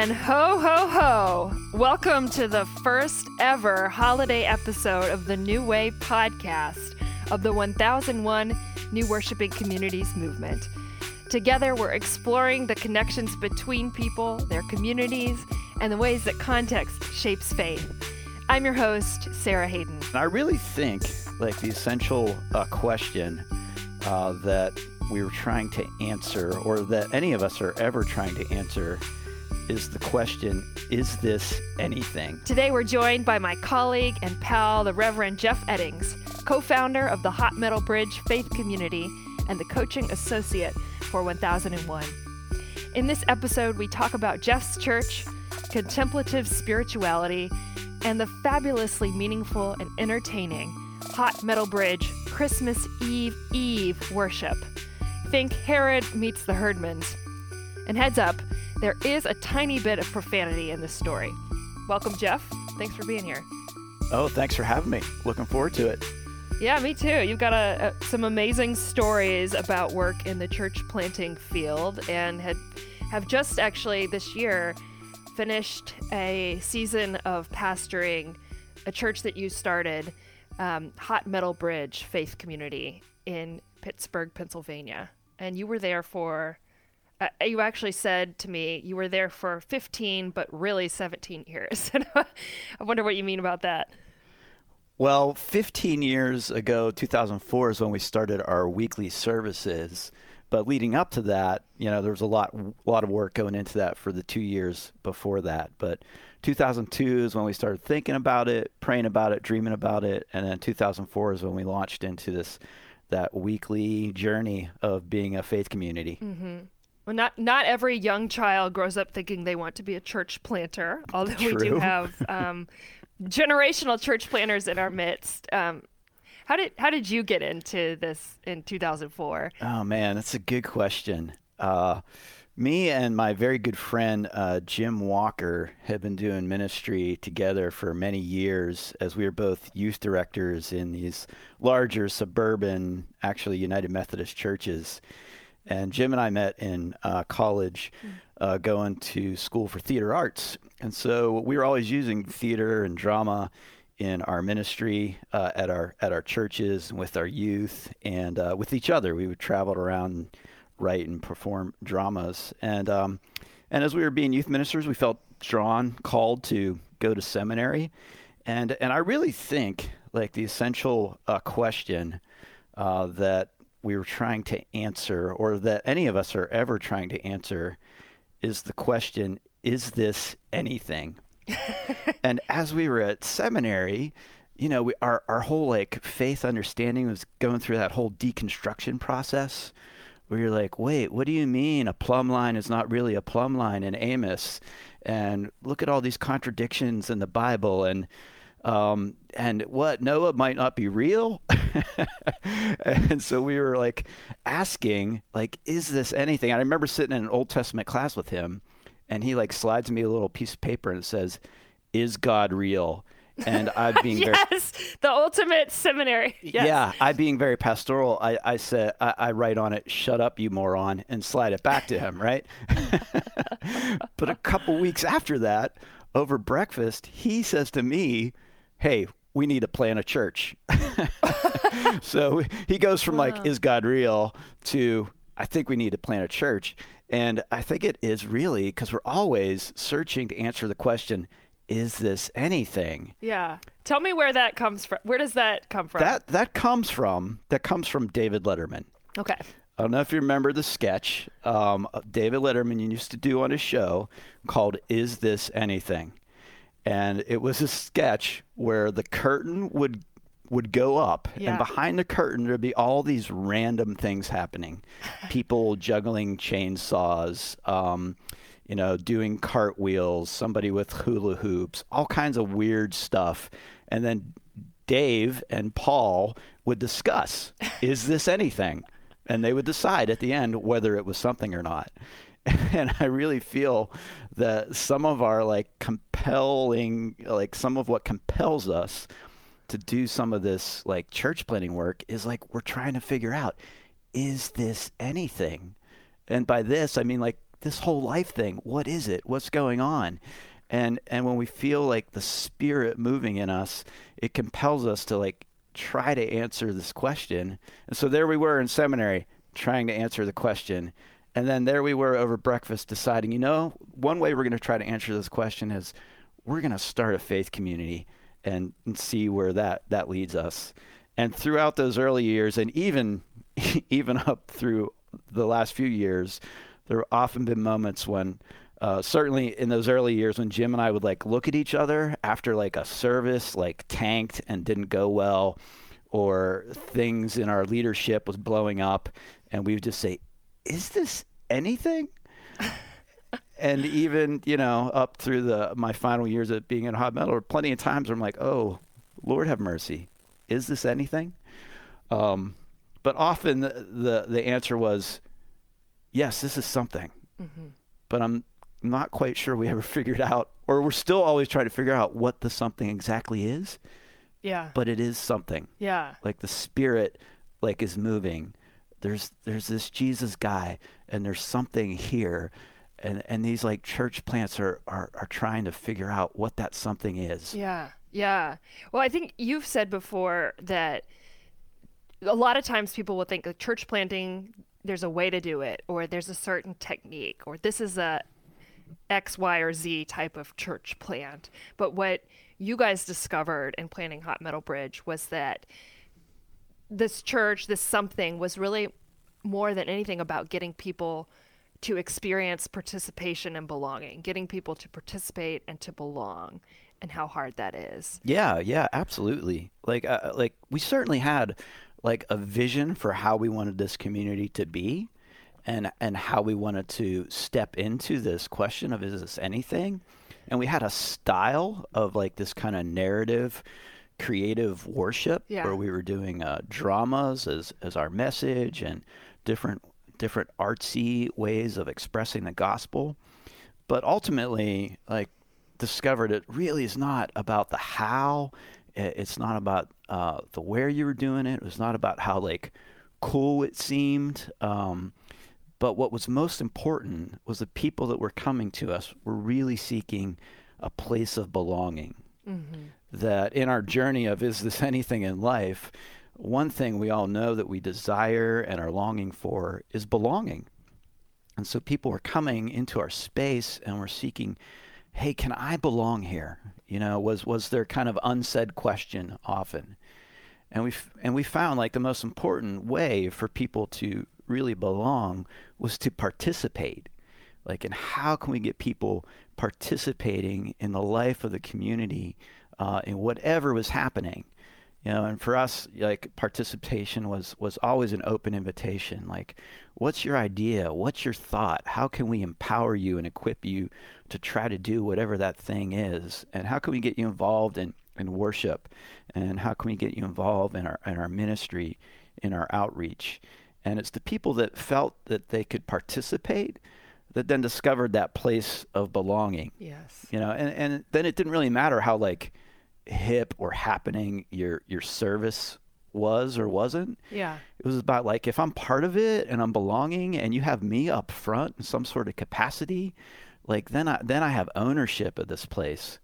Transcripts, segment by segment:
and ho, ho, ho. Welcome to the first ever holiday episode of the New Way podcast of the 1001 New Worshiping Communities movement. Together, we're exploring the connections between people, their communities, and the ways that context shapes faith. I'm your host, Sarah Hayden. I really think, like, the essential uh, question uh, that we were trying to answer, or that any of us are ever trying to answer, is the question Is this anything? Today, we're joined by my colleague and pal, the Reverend Jeff Eddings, co founder of the Hot Metal Bridge Faith Community and the coaching associate for 1001. In this episode, we talk about Jeff's church, contemplative spirituality, and the fabulously meaningful and entertaining Hot Metal Bridge Christmas Eve Eve worship. Think Herod meets the Herdmans. And heads up, there is a tiny bit of profanity in this story. Welcome, Jeff. Thanks for being here. Oh, thanks for having me. Looking forward to it. Yeah, me too. You've got a, a, some amazing stories about work in the church planting field and had have just actually this year finished a season of pastoring a church that you started, um, Hot Metal Bridge Faith Community in Pittsburgh, Pennsylvania and you were there for you actually said to me you were there for 15 but really 17 years. I wonder what you mean about that. Well 15 years ago 2004 is when we started our weekly services. But leading up to that you know there was a lot a lot of work going into that for the two years before that. But 2002 is when we started thinking about it praying about it dreaming about it. And then 2004 is when we launched into this that weekly journey of being a faith community. Mm-hmm. Well, not not every young child grows up thinking they want to be a church planter, although True. we do have um, generational church planters in our midst. Um, how did how did you get into this in 2004? Oh man, that's a good question. Uh, me and my very good friend uh, Jim Walker have been doing ministry together for many years as we are both youth directors in these larger suburban, actually United Methodist churches. And Jim and I met in uh, college, hmm. uh, going to school for theater arts. And so we were always using theater and drama in our ministry uh, at our at our churches and with our youth and uh, with each other. We would travel around write and perform dramas. And um, and as we were being youth ministers, we felt drawn, called to go to seminary. And and I really think like the essential uh, question uh, that we were trying to answer, or that any of us are ever trying to answer, is the question: Is this anything? and as we were at seminary, you know, we, our our whole like faith understanding was going through that whole deconstruction process where you're like, wait, what do you mean a plumb line is not really a plumb line in Amos? And look at all these contradictions in the Bible and um, and what Noah might not be real. and so we were like asking, like, is this anything? I remember sitting in an Old Testament class with him, and he like slides me a little piece of paper and it says, "Is God real?" and I being yes, very, the ultimate seminary. Yes. Yeah, I being very pastoral, I, I said I, I, write on it, "Shut up, you moron," and slide it back to him, right? but a couple weeks after that, over breakfast, he says to me, "Hey, we need to plan a church." so he goes from wow. like, "Is God real?" to I think we need to plant a church. And I think it is really because we're always searching to answer the question is this anything? Yeah. Tell me where that comes from. Where does that come from? That that comes from that comes from David Letterman. Okay. I don't know if you remember the sketch um, David Letterman used to do on his show called "Is This Anything," and it was a sketch where the curtain would would go up, yeah. and behind the curtain there'd be all these random things happening, people juggling chainsaws. Um, you know, doing cartwheels, somebody with hula hoops, all kinds of weird stuff. And then Dave and Paul would discuss, is this anything? And they would decide at the end whether it was something or not. And I really feel that some of our like compelling, like some of what compels us to do some of this like church planting work is like we're trying to figure out, is this anything? And by this, I mean like this whole life thing, what is it? What's going on? And and when we feel like the spirit moving in us, it compels us to like try to answer this question. And so there we were in seminary trying to answer the question. And then there we were over breakfast deciding, you know, one way we're going to try to answer this question is we're going to start a faith community and, and see where that, that leads us. And throughout those early years, and even even up through the last few years, there have often been moments when, uh, certainly in those early years, when Jim and I would like look at each other after like a service like tanked and didn't go well, or things in our leadership was blowing up, and we would just say, "Is this anything?" and even you know up through the my final years of being in hot metal, there plenty of times where I'm like, "Oh, Lord have mercy, is this anything?" Um, but often the, the, the answer was, "Yes, this is something," mm-hmm. but I'm not quite sure we ever figured out, or we're still always trying to figure out what the something exactly is. Yeah. But it is something. Yeah. Like the spirit, like is moving. There's there's this Jesus guy, and there's something here. And and these like church plants are, are are trying to figure out what that something is. Yeah. Yeah. Well i think you've said before that a lot of times people will think like church planting there's a way to do it or there's a certain technique or this is a x y or z type of church plant. But what you guys discovered in planting hot metal bridge was that this church this something was really more than anything about getting people to experience participation and belonging, getting people to participate and to belong, and how hard that is. Yeah, yeah, absolutely. Like, uh, like we certainly had like a vision for how we wanted this community to be, and and how we wanted to step into this question of is this anything, and we had a style of like this kind of narrative creative worship yeah. where we were doing uh, dramas as as our message and different different artsy ways of expressing the gospel. But ultimately, like, discovered it really is not about the how. It's not about uh, the where you were doing it. It was not about how like cool it seemed. Um, but what was most important was the people that were coming to us were really seeking a place of belonging. Mm-hmm. That in our journey of is this anything in life, one thing we all know that we desire and are longing for is belonging. And so people are coming into our space and we're seeking, hey, can I belong here? You know, was was their kind of unsaid question often. And we and we found like the most important way for people to really belong was to participate. Like, and how can we get people participating in the life of the community uh, in whatever was happening? you know and for us like participation was was always an open invitation. Like what's your idea? What's your thought? How can we empower you and equip you to try to do whatever that thing is? And how can we get you involved in in worship? And how can we get you involved in our in our ministry in our outreach? And it's the people that felt that they could participate that then discovered that place of belonging yes you know and and then it didn't really matter how like hip or happening your your service was or wasn't. Yeah. It was about like if I'm part of it and I'm belonging and you have me up front in some sort of capacity, like then I then I have ownership of this place.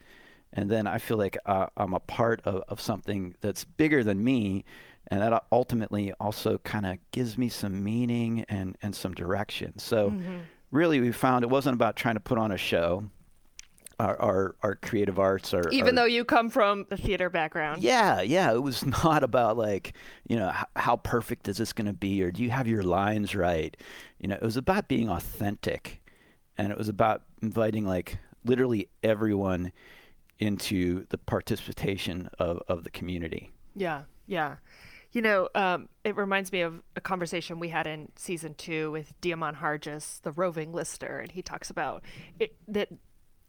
And then I feel like uh, I'm a part of, of something that's bigger than me. And that ultimately also kind of gives me some meaning and, and some direction. So, mm-hmm. Really, we found it wasn't about trying to put on a show. Our, our, our creative arts are even though you come from the theater background. Yeah yeah it was not about like you know how, how perfect is this going to be or do you have your lines right? You know it was about being authentic and it was about inviting like literally everyone into the participation of, of the community. Yeah yeah you know, um, it reminds me of a conversation we had in season two with Diamond Hargis, the roving lister, and he talks about it, that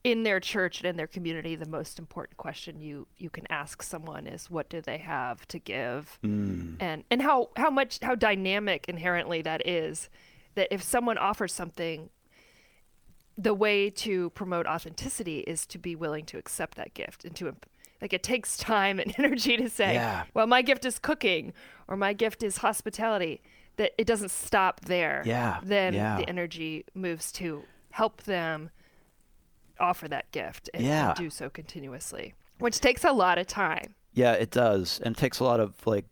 in their church and in their community, the most important question you you can ask someone is what do they have to give, mm. and and how how much how dynamic inherently that is. That if someone offers something, the way to promote authenticity is to be willing to accept that gift and to like it takes time and energy to say, yeah. well, my gift is cooking or my gift is hospitality. That it doesn't stop there. Yeah. Then yeah. the energy moves to help them offer that gift and, and Yeah. do so continuously, which takes a lot of time. Yeah, it does, and it takes a lot of like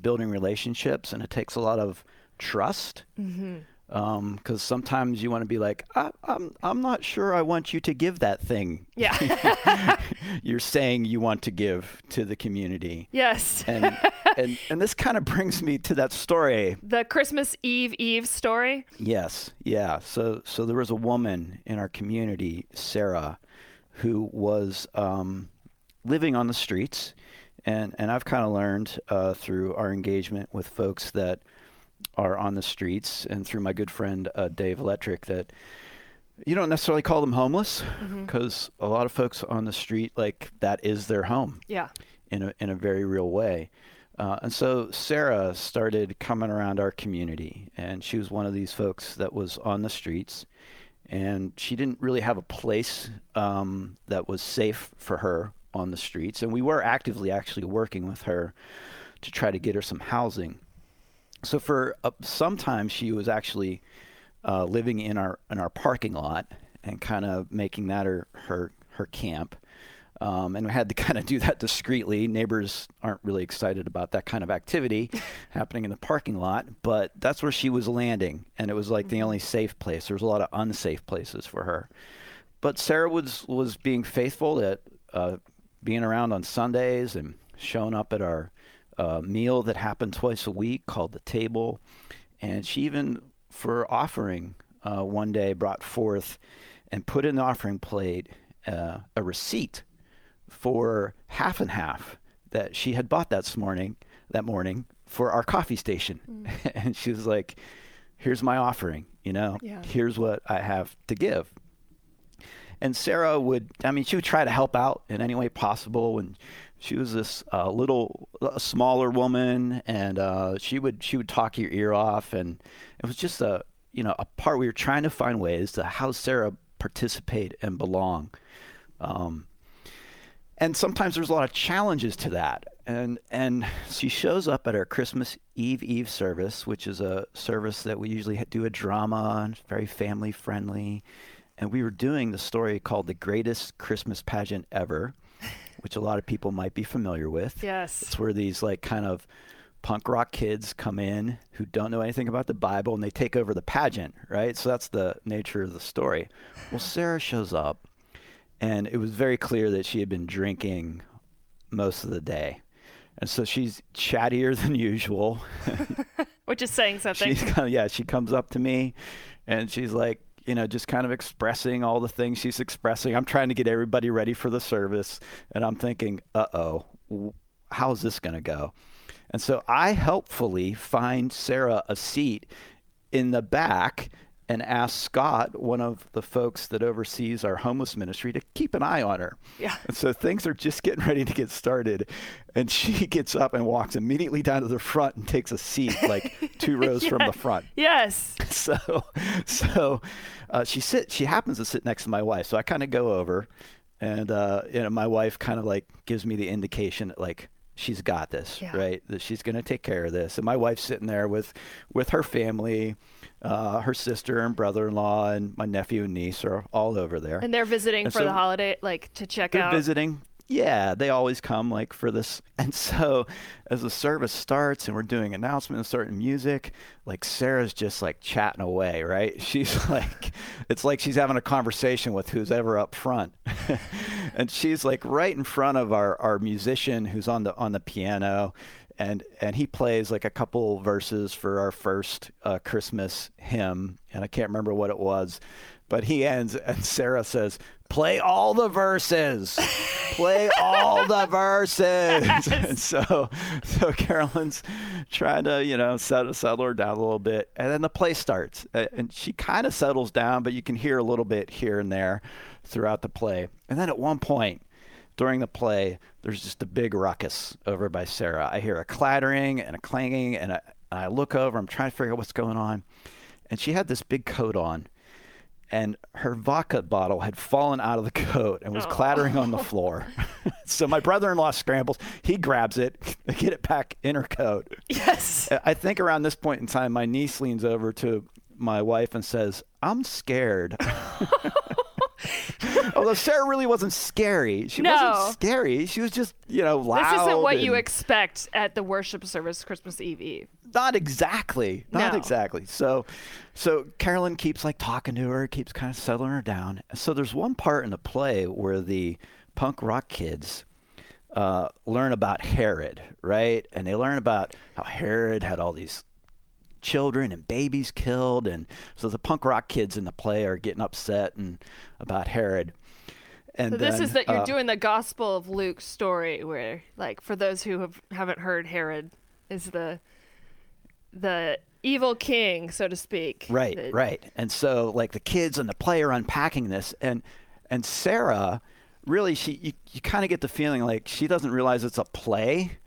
building relationships, and it takes a lot of trust. Mm-hmm. Because sometimes you want to be like, I, I'm, I'm not sure I want you to give that thing Yeah. you're saying you want to give to the community. yes. And and and this kind of brings me to that story. the Christmas Eve Eve story. Yes, yeah. So so there was a woman in our community, Sarah, who was um, living on the streets, and and I've kind of learned uh, through our engagement with folks that are on the streets, and through my good friend uh, Dave Electric that. You don't necessarily call them homeless because a lot of folks on the street, like that is their home. Yeah. in a in a very real way. Uh, and so Sarah started coming around our community, and she was one of these folks that was on the streets, and she didn't really have a place um, that was safe for her on the streets. And we were actively actually working with her to try to get her some housing. So for uh, some time, she was actually uh, living in our in our parking lot and kind of making that her her her camp. Um, and we had to kind of do that discreetly. Neighbors aren't really excited about that kind of activity happening in the parking lot, but that's where she was landing, and it was like the only safe place. There was a lot of unsafe places for her, but Sarah was was being faithful at uh, being around on Sundays and showing up at our uh, meal that happened twice a week called the table, and she even for offering uh, one day brought forth and put in the offering plate uh, a receipt for half and half that she had bought that morning that morning for our coffee station. And she was like here's my offering you know? Yeah. here's what i have to give. And sarah would i mean she would try to help out in any way possible. And she was this uh, little a smaller woman and uh, she would she would talk your ear off and it was just a you know a part we were trying to find ways to how sarah participate and belong. Um, and sometimes there's a lot of challenges to that and and she shows up at our christmas eve eve service which is a service that we usually do a drama and very family friendly and we were doing the story called the greatest christmas pageant ever which a lot of people might be familiar with Yes. it's where these like kind of punk rock kids come in who don't know anything about the Bible and they take over the pageant, right? So that's the nature of the story. Well, Sarah shows up and it was very clear that she had been drinking most of the day. And so she's chattier than usual. Which is saying something. she's kind of, yeah, she comes up to me and she's like, you know, just kind of expressing all the things she's expressing. I'm trying to get everybody ready for the service, and I'm thinking, uh oh, how's this going to go? And so I helpfully find Sarah a seat in the back and ask Scott, one of the folks that oversees our homeless ministry, to keep an eye on her. Yeah. And so things are just getting ready to get started. And she gets up and walks immediately down to the front and takes a seat like two rows from the front. Yes. So, so uh, she sit. She happens to sit next to my wife. So I kind of go over, and uh, you know, my wife kind of like gives me the indication that like she's got this, Yeah. right? That she's going to take care of this. And my wife's sitting there with with her family, uh, her sister and brother-in-law, and my nephew and niece are all over there. And they're visiting And for so the holiday, like to check they're out. visiting. Yeah, they always come like for this. And so as the service starts and we're doing announcements, starting music, like Sarah's just like chatting away, right? She's like, it's like she's having a conversation with who's ever up front. and she's like right in front of our, our musician who's on the on the piano. And, and he plays like a couple verses for our first uh, Christmas hymn, and I can't remember what it was, but he ends and Sarah says, "Play all the verses, play all the verses." And so, so Carolyn's trying to you know settle, settle her down a little bit, and then the play starts, and she kind of settles down, but you can hear a little bit here and there throughout the play, and then at one point during the play, there's just a big ruckus over by Sarah. I hear a clattering and a clanging, and I, and I look over. I'm trying to figure out what's going on, and she had this big coat on, and her vodka bottle had fallen out of the coat and was oh. clattering on the floor. so my brother-in-law scrambles. He grabs it, get it back in her coat. Yes. I think around this point in time, my niece leans over to my wife and says, "I'm scared." Although Sarah really wasn't scary. She No. wasn't scary. She was just, you know, loud. This isn't what you expect at the worship service Christmas Eve Eve. not exactly not No. exactly so so carolyn keeps like talking to her keeps kind of settling her down so there's one part in the play where the punk rock kids uh, learn about herod right and they learn about how herod had all these children and babies killed and so the punk rock kids in the play are getting upset and about herod and So this is that you're uh, doing the Gospel of Luke story, where, like, for those who have, haven't heard, Herod is the the evil king, so to speak. Right, that- right. And so like the kids and the play are unpacking this and and Sarah really she you, you kind of get the feeling like she doesn't realize it's a play.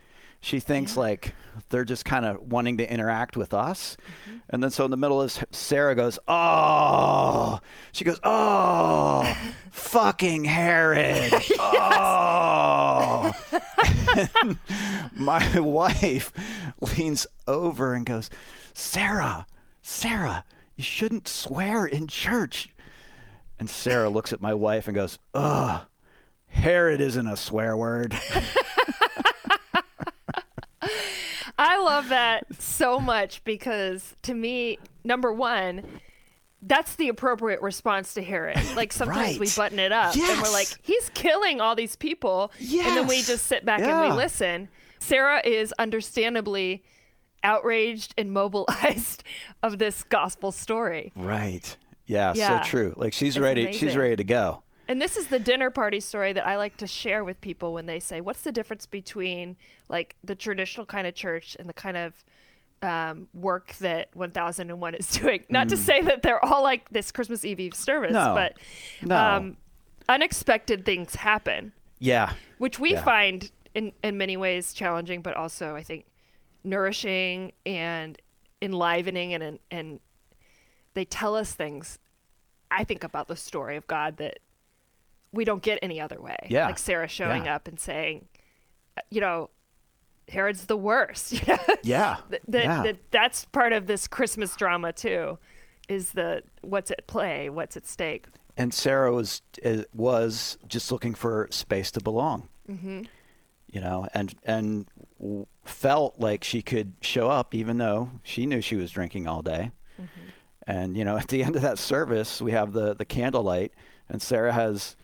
She thinks like they're just kind of wanting to interact with us. Mm-hmm. And then so in the middle is Sarah goes, "Oh." She goes, "Oh, fucking Herod." Oh. My wife leans over and goes, Sarah, Sarah, you shouldn't swear in church. And Sarah looks at my wife and goes, Ugh, Herod isn't a swear word. I love that so much because to me, number one, that's the appropriate response to Herod. Like sometimes we button it up and we're like, he's killing all these people. And then we just sit back and we listen. Sarah is understandably outraged and mobilized of this gospel story. right. Yeah, Yeah. so true. Like she's It's ready she's ready to go. And this is the dinner party story that I like to share with people when they say, "What's the difference between like the traditional kind of church and the kind of um, work that 1001 is doing?" Not to say that they're all like this Christmas Eve Eve service, Mm. No. but No. um, unexpected things happen, Yeah. which we Yeah. find in in many ways challenging, but also I think nourishing and enlivening, and and they tell us things. I think about the story of God that we don't get any other way. Yeah. Like Sarah showing Yeah. up and saying, uh, you know, Herod's the worst. Yeah. that, that, yeah. that that's part of this Christmas drama too, is the what's at play, what's at stake. and Sarah was uh, was just looking for space to belong. Mm-hmm. You know, and and felt like she could show up even though she knew she was drinking all day. Mm-hmm. And you know, at the end of that service, we have the the candlelight, and Sarah has.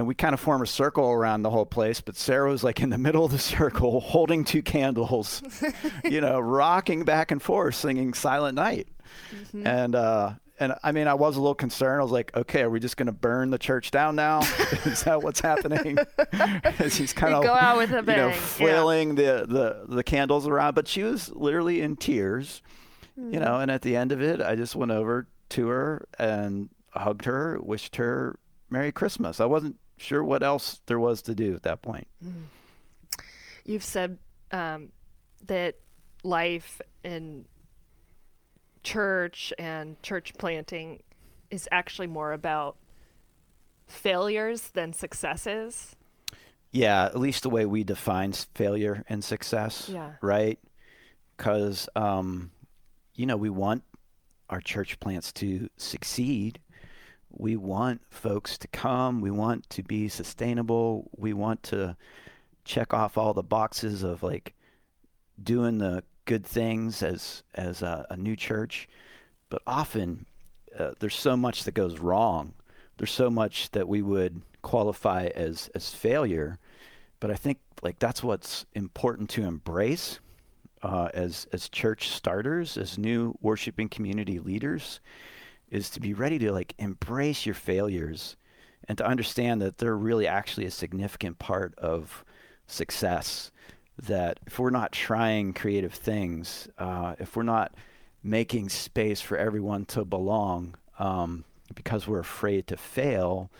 And we kind of form a circle around the whole place, but Sarah was like in the middle of the circle, holding two candles, you know, rocking back and forth, singing "Silent Night." Mm-hmm. And uh, and I mean, I was a little concerned. I was like, okay, are we just going to burn the church down now? Is that what's happening? As She's kind of go out with a you know, bang, yeah. flailing the, the the candles around, but she was literally in tears, Mm-hmm. you know. And at the end of it, I just went over to her and hugged her, wished her Merry Christmas. I wasn't sure what else there was to do at that point. You've said um, that life in church and church planting is actually more about failures than successes. Yeah, at least the way we define failure and success. Yeah. Right? Because, um, you know, we want our church plants to succeed. We want folks to come. We want to be sustainable. We want to check off all the boxes of like doing the good things as as a, a new church. But often, uh, there's so much that goes wrong. There's so much that we would qualify as as failure. But I think like that's what's important to embrace uh, as as church starters, as new worshiping community leaders, is to be ready to like embrace your failures and to understand that they're really actually a significant part of success. That if we're not trying creative things, uh, if we're not making space for everyone to belong, um, because we're afraid to fail,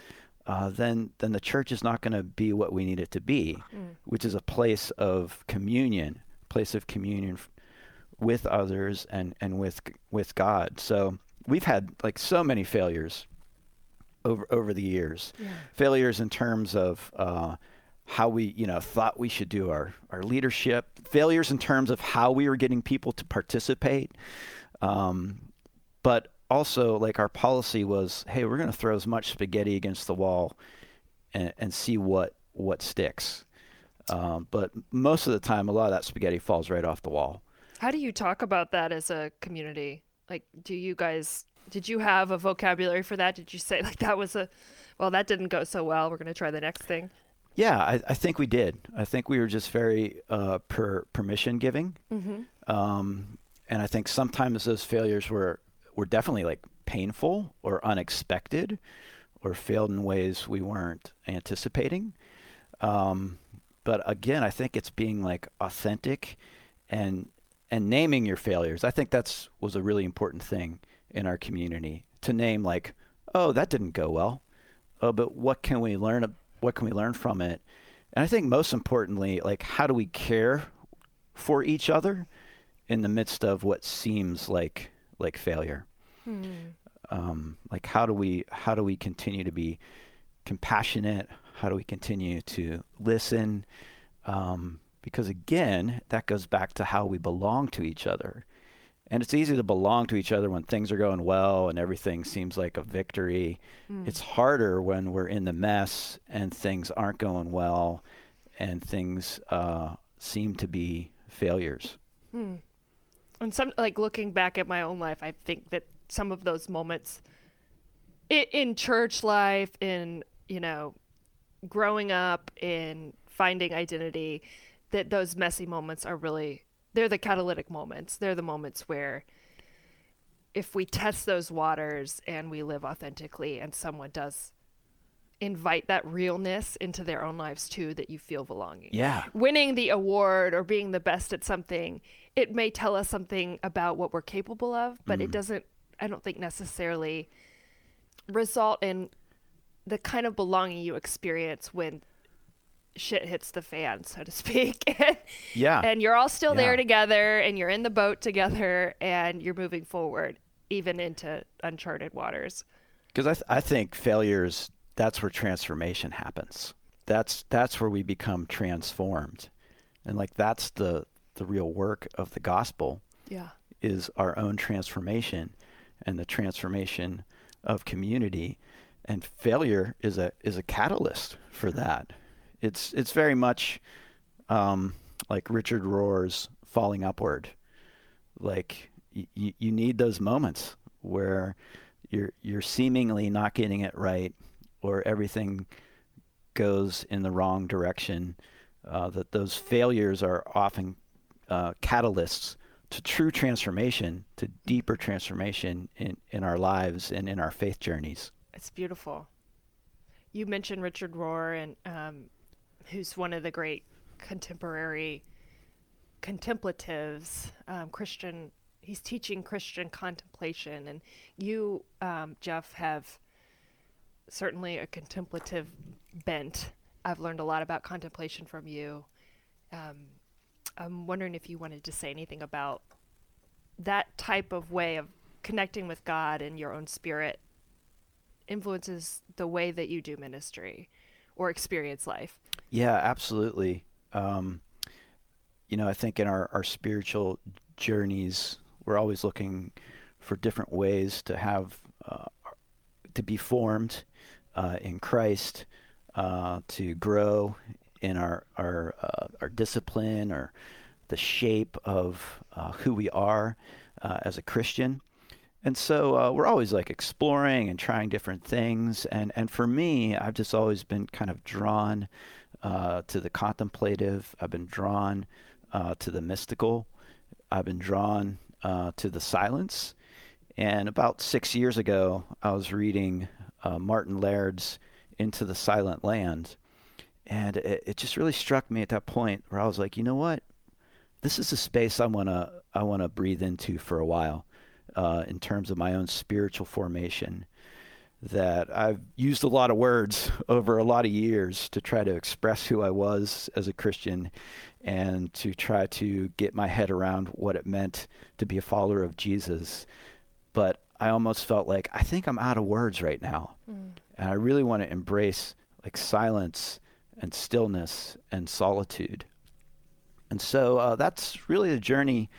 uh, then then the church is not going to be what we need it to be, which is a place of communion, place of communion with others and and with with God. So we've had like so many failures over over the years, failures in terms of. Uh, how we, you know, thought we should do our, our leadership, failures in terms of how we were getting people to participate. Um, but also like our policy was, hey, we're going to throw as much spaghetti against the wall and, and see what what sticks. Um, but most of the time, a lot of that spaghetti falls right off the wall. How do you talk about that as a community? Like, do you guys, did you have a vocabulary for that? Did you say, like, that was a, well, that didn't go so well. We're going to try the next thing? Yeah, I, I, think we did. I think we were just very uh, per, permission giving. Mm-hmm. Um, and I think sometimes those failures were, were definitely like painful or unexpected or failed in ways we weren't anticipating. Um, but again, I think it's being like authentic and and naming your failures. I think that's was a really important thing in our community to name like, oh, that didn't go well. Oh, but what can we learn? What can we learn from it? And I think most importantly, like, how do we care for each other in the midst of what seems like like failure? Hmm. Um, like, how do we how do we continue to be compassionate? How do we continue to listen? Um, because again, that goes back to how we belong to each other. And it's easy to belong to each other when things are going well and everything seems like a victory. Mm. It's harder when we're in the mess and things aren't going well and things uh, seem to be failures. Mm. And some, like looking back at my own life, I think that some of those moments in, in church life, in, you know, growing up, in finding identity, that those messy moments are really they're the catalytic moments. They're the moments where if we test those waters and we live authentically and someone does invite that realness into their own lives too that you feel belonging. Yeah. Winning the award or being the best at something, it may tell us something about what we're capable of, but mm. it doesn't I don't think necessarily result in the kind of belonging you experience when shit hits the fan, so to speak. and, yeah. And you're all still yeah. there together and you're in the boat together and you're moving forward, even into uncharted waters. Because I, th- I think failures, that's where transformation happens. That's, that's where we become transformed. And like that's the, the real work of the gospel. Yeah. Is our own transformation and the transformation of community. And failure is a is a catalyst for that. It's it's very much um, like Richard Rohr's falling upward. Like y- you need those moments where you're you're seemingly not getting it right, or everything goes in the wrong direction. Uh, that those failures are often uh, catalysts to true transformation, to deeper transformation in, in our lives and in our faith journeys. It's beautiful. You mentioned Richard Rohr, and um, who's one of the great contemporary contemplatives, um, Christian. He's teaching Christian contemplation, and you, um, Jeff, have certainly a contemplative bent. I've learned a lot about contemplation from you. Um, I'm wondering if you wanted to say anything about that type of way of connecting with God and your own spirit influences the way that you do ministry or experience life. Yeah, absolutely. Um, you know, I think in our, our spiritual journeys, we're always looking for different ways to have, uh, to be formed uh, in Christ, uh, to grow in our, our, uh, our discipline or the shape of uh, who we are uh, as a Christian. And so we're always like exploring and trying different things. And, and for me, I've just always been kind of drawn uh, to the contemplative. I've been drawn uh, to the mystical. I've been drawn uh, to the silence. And about six years ago, I was reading uh, Martin Laird's Into the Silent Land. And it, it just really struck me at that point where I was like, you know what? This is a space I want to I want to breathe into for a while uh, in terms of my own spiritual formation that I've used a lot of words over a lot of years to try to express who I was as a Christian and to try to get my head around what it meant to be a follower of Jesus. But I almost felt like I think I'm out of words right now. Mm. And I really want to embrace like silence and stillness and solitude. And so uh, that's really the journey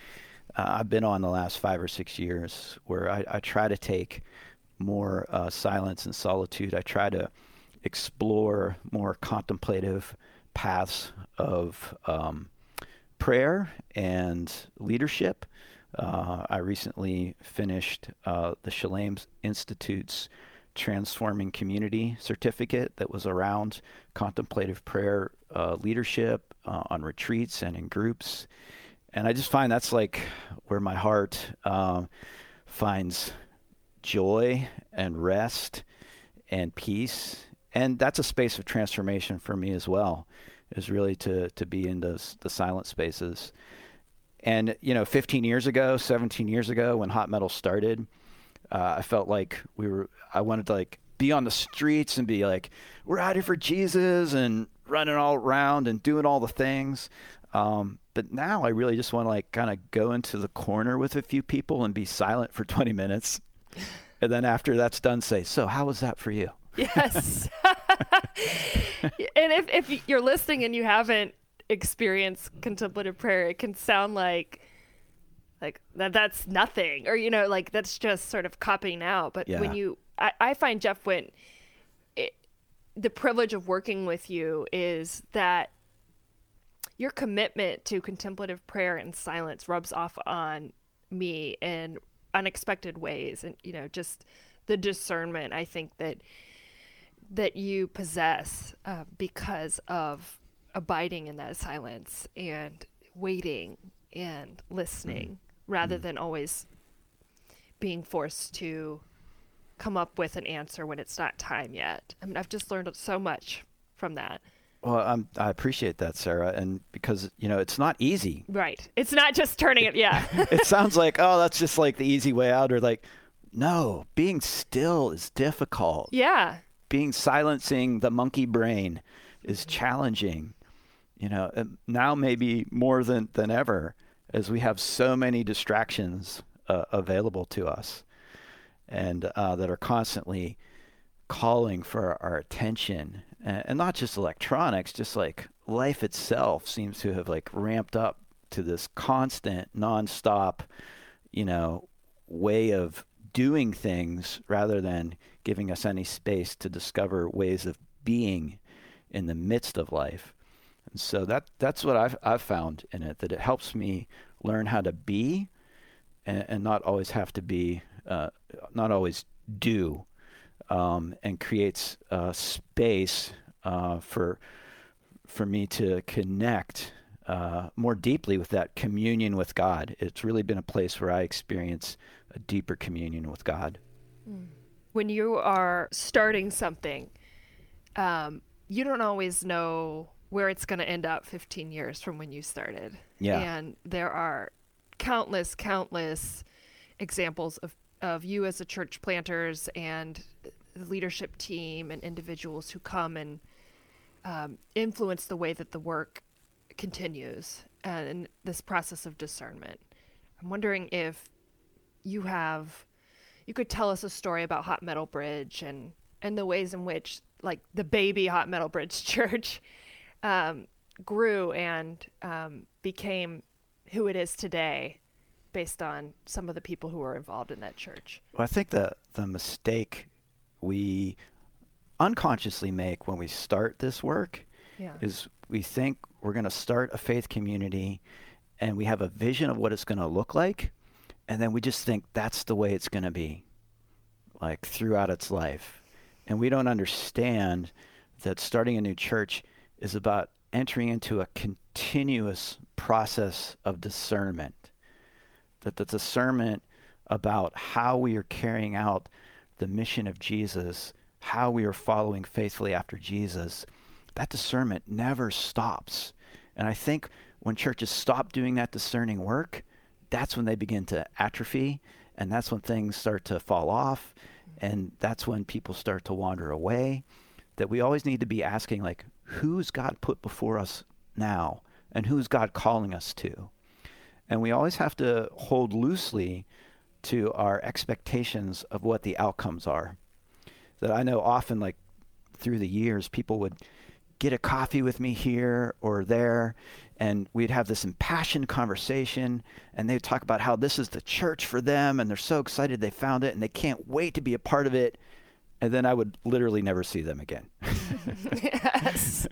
uh, I've been on the last five or six years where I, I try to take more uh, silence and solitude. I try to explore more contemplative paths of um, prayer and leadership. Uh, I recently finished uh, the Shalem Institute's Transforming Community certificate that was around contemplative prayer uh, leadership uh, on retreats and in groups. And I just find that's like where my heart um, finds joy and rest and peace. And that's a space of transformation for me as well, is really to, to be in those, the silent spaces. And, you know, 15 years ago, 17 years ago, when Hot Metal started, uh, I felt like we were, I wanted to like be on the streets and be like, we're out here for Jesus and running all around and doing all the things. Um, but now I really just want to like kind of go into the corner with a few people and be silent for 20 minutes. And then after that's done, say, so how was that for you? Yes. and if, if you're listening and you haven't experienced contemplative prayer, it can sound like like that that's nothing or you know like that's just sort of copying out but Yeah. when you I, I find jeff when it, the privilege of working with you is that your commitment to contemplative prayer and silence rubs off on me in unexpected ways and you know just the discernment i think that that you possess uh, because of abiding in that silence and waiting and listening rather than always being forced to come up with an answer when it's not time yet. I mean, I've just learned so much from that. Well, I'm, I appreciate that, Sarah. And because, you know, it's not easy. Right. It's not just turning it. Yeah. it sounds like, oh, that's just like the easy way out, or like, no, being still is difficult. yeah. Being silencing the monkey brain is challenging. You know, now maybe more than, than ever, as we have so many distractions uh, available to us and uh, that are constantly calling for our attention and, not just electronics just like life itself seems to have like ramped up to this constant nonstop you know way of doing things rather than giving us any space to discover ways of being in the midst of life. And so that that's what I've, I've found in it that it helps me learn how to be and, and not always have to be uh, not always do um, and creates uh, space uh, for for me to connect uh, more deeply with that communion with God. It's really been a place where I experience a deeper communion with God. When you are starting something, um, you don't always know where it's going to end up 15 years from when you started. Yeah. And there are countless, countless examples of, of you as a church planters and the leadership team and individuals who come and um, influence the way that the work continues and this process of discernment. I'm wondering if you have you could tell us a story about Hot Metal Bridge and and the ways in which like the baby Hot Metal Bridge Church um, grew and um, became who it is today based on some of the people who were involved in that church. Well, I think the the mistake we unconsciously make when we start this work Yeah. is we think we're going to start a faith community and we have a vision of what it's going to look like and then we just think that's the way it's going to be like throughout its life and we don't understand that starting a new church is about entering into a continuous process of discernment that the discernment about how we are carrying out the mission of Jesus, how we are following faithfully after Jesus, that discernment never stops. And I think when churches stop doing that discerning work, that's when they begin to atrophy, and that's when things start to fall off, and that's when people start to wander away. That we always need to be asking, like, who's God put before us now, and who's God calling us to? And we always have to hold loosely to our expectations of what the outcomes are. That I know often, like through the years, people would get a coffee with me here or there and we'd have this impassioned conversation and they'd talk about how this is the church for them and they're so excited they found it and they can't wait to be a part of it and then i would literally never see them again yes.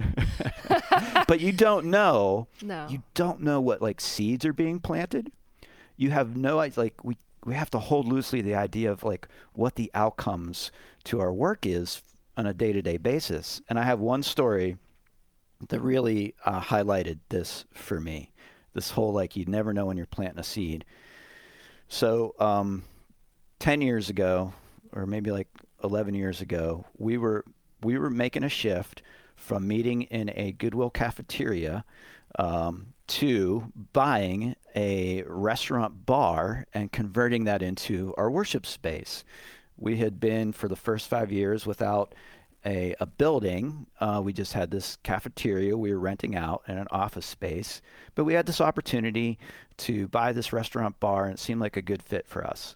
but you don't know No. you don't know what like seeds are being planted you have no idea like we we have to hold loosely the idea of like what the outcomes to our work is on a day-to-day basis. And i have one story that really uh, highlighted this for me. This whole like you never know when you're planting a seed. So um, 10 years ago or maybe like 11 years ago we were we were making a shift from meeting in a goodwill cafeteria um, to buying a restaurant bar and converting that into our worship space we had been for the first five years without a, a building. Uh, we just had this cafeteria we were renting out and an office space. But we had this opportunity to buy this restaurant bar, and it seemed like a good fit for us.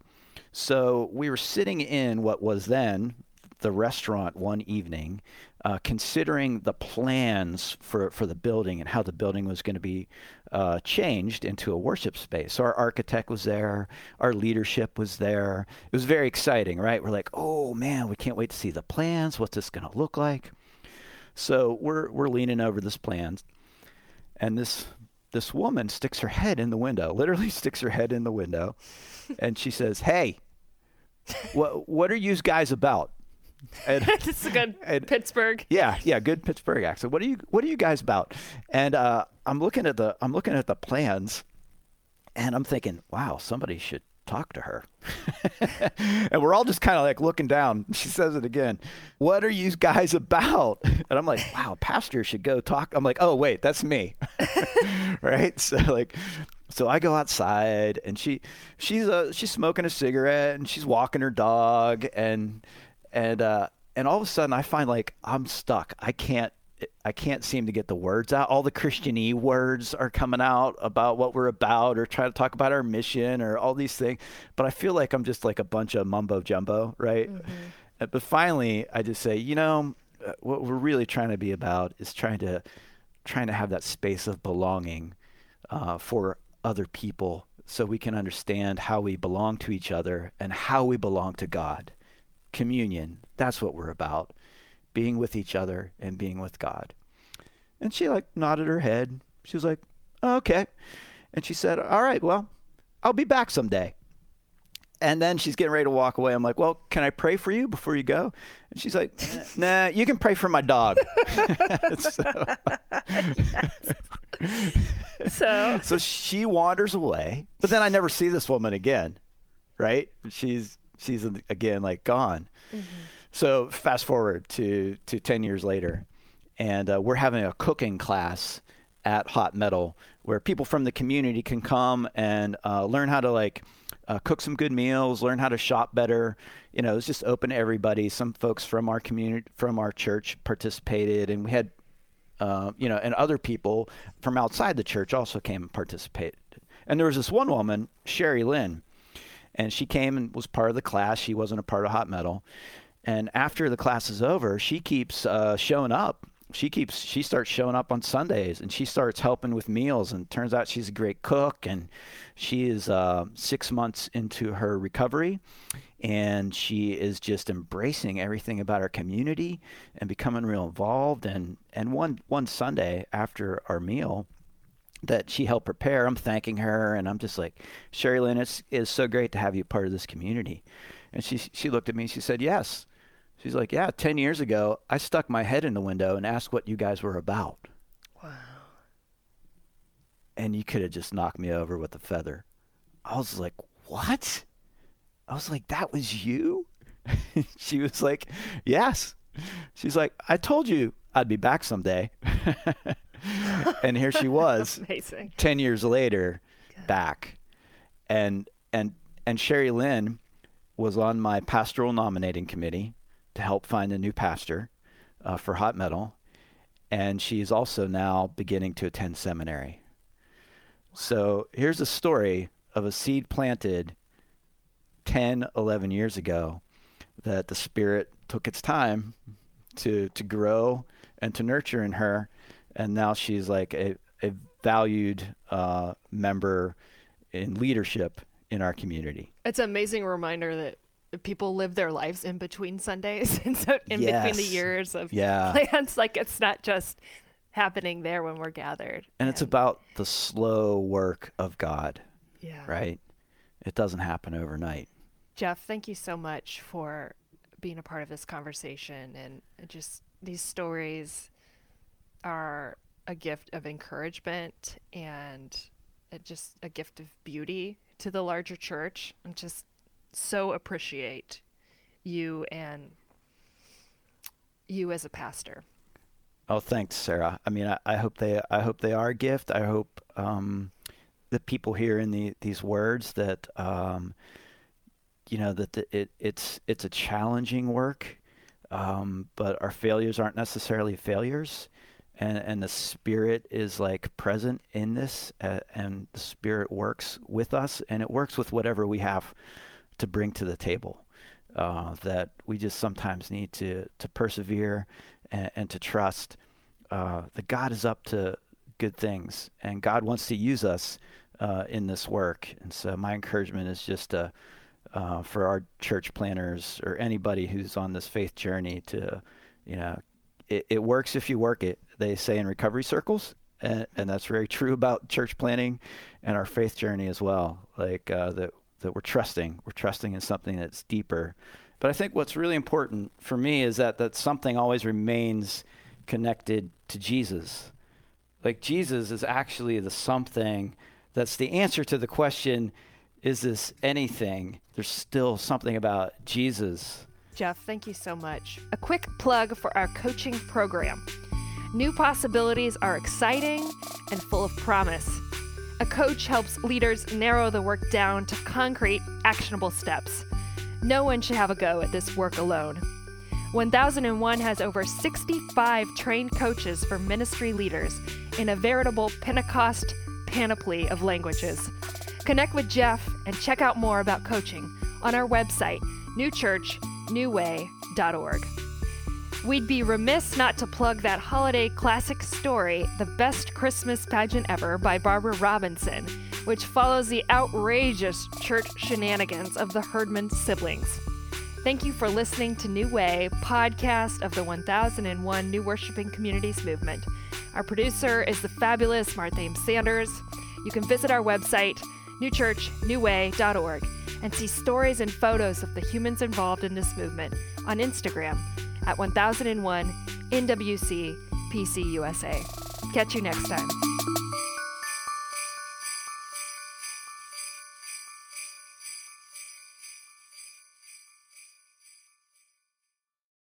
So we were sitting in what was then the restaurant one evening, uh, considering the plans for, for the building and how the building was going to be uh, changed into a worship space. So our architect was there, our leadership was there. It was very exciting, right? We're like, oh man, we can't wait to see the plans. What's this going to look like? So we're we're leaning over this plan, and this this woman sticks her head in the window, literally sticks her head in the window, and she says, "Hey, what what are you guys about?" And, is a good and- Pittsburgh. yeah, yeah, good Pittsburgh accent. What are you What are you guys about? And uh, I'm looking at the I'm looking at the plans, and I'm thinking, wow, somebody should talk to her. and we're all just kind of like looking down. She says it again. What are you guys about? And I'm like, wow, pastor should go talk. I'm like, oh wait, that's me, right? So like. So I go outside and she she's uh, she's smoking a cigarette and she's walking her dog and and uh, and all of a sudden I find like I'm stuck. I can't I can't seem to get the words out. All the Christiany words are coming out about what we're about, or trying to talk about our mission, or all these things. But I feel like I'm just like a bunch of mumbo jumbo, right? Uh, But finally, I just say, you know, uh, what we're really trying to be about is trying to trying to have that space of belonging uh, for other people, so we can understand how we belong to each other and how we belong to God communion. That's what we're about. Being with each other and being with God. And she like nodded her head. She was like, "Oh, okay. And she said, All right, well, I'll be back someday. And then she's getting ready to walk away. I'm like, Well, can I pray for you before you go? And she's like, Nah, you can pray for my dog. so, So so she wanders away. But then I never see this woman again. Right? She's she's again like gone. So fast forward to to ten years later, and uh, we're having a cooking class at Hot Metal where people from the community can come and uh, learn how to like uh, cook some good meals, learn how to shop better. You know, it's just open to everybody. Some folks from our community, from our church, participated, and we had, uh, you know, and other people from outside the church also came and participated. And there was this one woman, Sherry Lynn, and she came and was part of the class. She wasn't a part of Hot Metal. And after the class is over, she keeps uh, showing up. She keeps she starts showing up on Sundays, and she starts helping with meals. And turns out she's a great cook, and she is uh, six months into her recovery, and she is just embracing everything about our community and becoming real involved. And and one one Sunday after our meal, that she helped prepare. I'm thanking her, and I'm just like, Sherry Lynn, it's, it's so great to have you part of this community. And she she looked at me and she said, Yes. She's like, Yeah, 10 years ago, I stuck my head in the window and asked what you guys were about. wow. And you could have just knocked me over with a feather. I was like, What? I was like, That was you? she was like, Yes. She's like, I told you I'd be back someday. and here she was. Amazing. 10 years later back and and and Sherry Lynn was on my pastoral nominating committee to help find a new pastor uh, for hot metal and she's also now beginning to attend seminary so here's a story of a seed planted 10 11 years ago that the spirit took its time to to grow and to nurture in her. And now she's like a, a valued uh, member in leadership in our community. It's an amazing reminder that people live their lives in between Sundays and so in yes. between the years of yeah. plans. Like it's not just happening there when we're gathered. And, and it's about the slow work of God. Yeah. Right? It doesn't happen overnight. Jeff, thank you so much for being a part of this conversation and just these stories are a gift of encouragement and just a gift of beauty to the larger church. I just so appreciate you and you as a pastor. Oh, thanks, Sarah. I mean, I, I hope they, I hope they are a gift. I hope um, that people hear in the, these words that, um, you know, that the, it, it's, it's a challenging work, um, but our failures aren't necessarily failures and and the spirit is like present in this uh, and the spirit works with us and it works with whatever we have to bring to the table uh, that we just sometimes need to to persevere and, and to trust uh, that God is up to good things and God wants to use us uh, in this work. And so my encouragement is just uh, uh, for our church planters or anybody who's on this faith journey to you know it, it works if you work it they say in recovery circles, and, and that's very true about church planting and our faith journey as well. Like uh, that that we're trusting, we're trusting in something that's deeper. But I think what's really important for me is that that something always remains connected to Jesus. Like Jesus is actually the something that's the answer to the question is this anything? There's still something about Jesus. Jeff, thank you so much. A quick plug for our coaching program. New possibilities are exciting and full of promise. A coach helps leaders narrow the work down to concrete, actionable steps. No one should have a go at this work alone. 1001 has over 65 trained coaches for ministry leaders in a veritable Pentecost panoply of languages. Connect with Jeff and check out more about coaching on our website, newchurchnewway.org. We'd be remiss not to plug that holiday classic story, The Best Christmas Pageant Ever by Barbara Robinson, which follows the outrageous church shenanigans of the Herdman siblings. Thank you for listening to New Way, podcast of the 1001 New Worshiping Communities Movement. Our producer is the fabulous Marthame Sanders. You can visit our website, newchurchnewway.org, and see stories and photos of the humans involved in this movement on Instagram at 1001 NWC PC USA. Catch you next time.